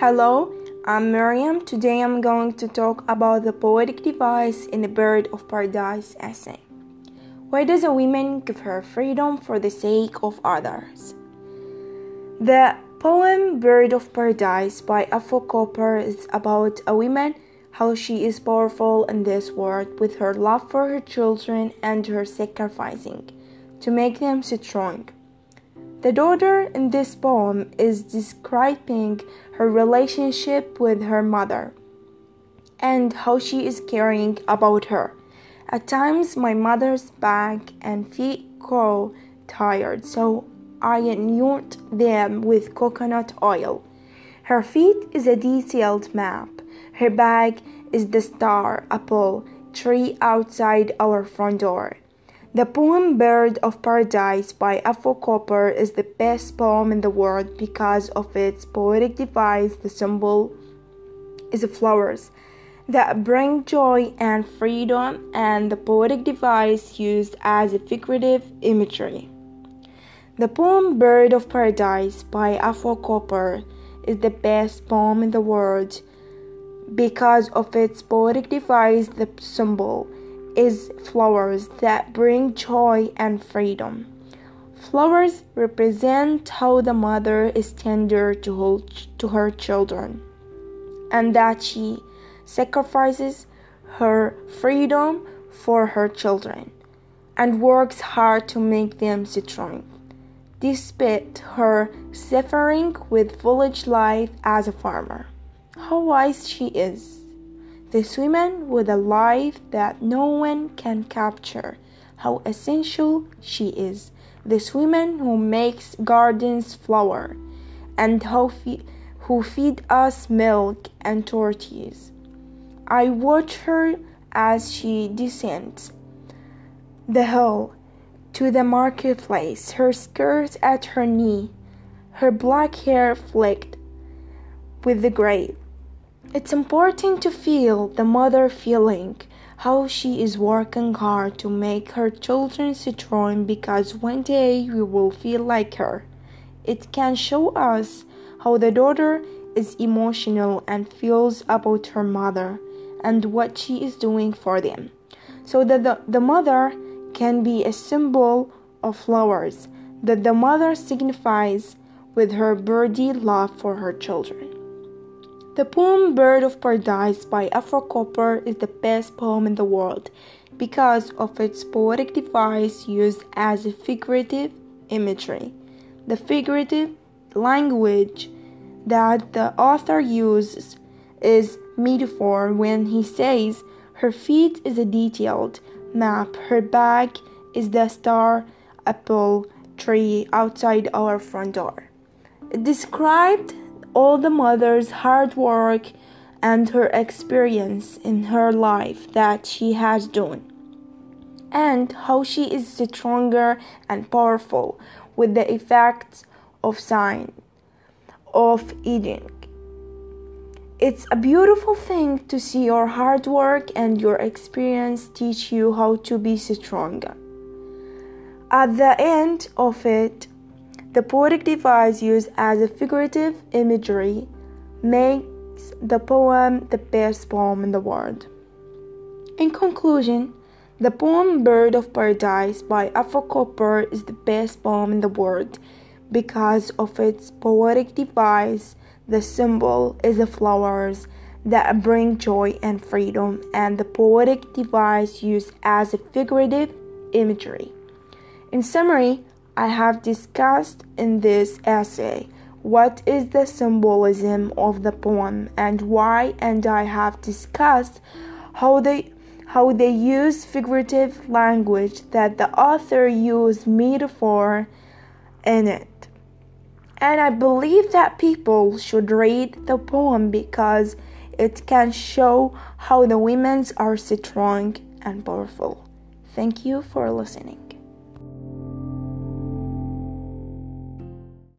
Hello, I'm Miriam. Today I'm going to talk about the poetic device in the Bird of Paradise essay. Why does a woman give her freedom for the sake of others? The poem Bird of Paradise by Afua Cooper is about a woman, how she is powerful in this world with her love for her children and her sacrificing to make them strong. The daughter in this poem is describing her relationship with her mother and how she is caring about her. At times, my mother's back and feet grow tired, so I anoint them with coconut oil. Her feet is a detailed map. Her back is the star apple tree outside our front door. The poem Bird of Paradise by Afua Cooper is the best poem in the world because of its poetic device. The symbol is the flowers that bring joy and freedom, and the poetic device used as a figurative imagery. The poem Bird of Paradise by Afua Cooper is the best poem in the world because of its poetic device. The symbol is flowers that bring joy and freedom. Flowers represent how the mother is tender to, to her children and that she sacrifices her freedom for her children and works hard to make them strong. Despite her suffering with village life as a farmer, how wise she is! This woman with a life that no one can capture. How essential she is. This woman who makes gardens flower and how fe- who feed us milk and tortillas. I watch her as she descends the hill to the marketplace, her skirt at her knee, her black hair flecked with the gray. It's important to feel the mother feeling how she is working hard to make her children strong because one day we will feel like her. It can show us how the daughter is emotional and feels about her mother and what she is doing for them. So that the, the mother can be a symbol of flowers that the mother signifies with her birdie love for her children. The poem Bird of Paradise by Afua Cooper is the best poem in the world because of its poetic device used as a figurative imagery. The figurative language that the author uses is metaphor when he says her feet is a detailed map, her back is the star apple tree outside our front door. It described all the mother's hard work and her experience in her life that she has done, and how she is stronger and powerful with the effects of sign of eating. It's a beautiful thing to see your hard work and your experience teach you how to be stronger. At the end of it, the poetic device used as a figurative imagery makes the poem the best poem in the world. In conclusion, the poem Bird of Paradise by Afua Cooper is the best poem in the world because of its poetic device. The symbol is the flowers that bring joy and freedom, and the poetic device used as a figurative imagery. In summary, I have discussed in this essay what is the symbolism of the poem and why and I have discussed how they how they use figurative language that the author used metaphor in it. And I believe that people should read the poem because it can show how the women are strong and powerful. Thank you for listening.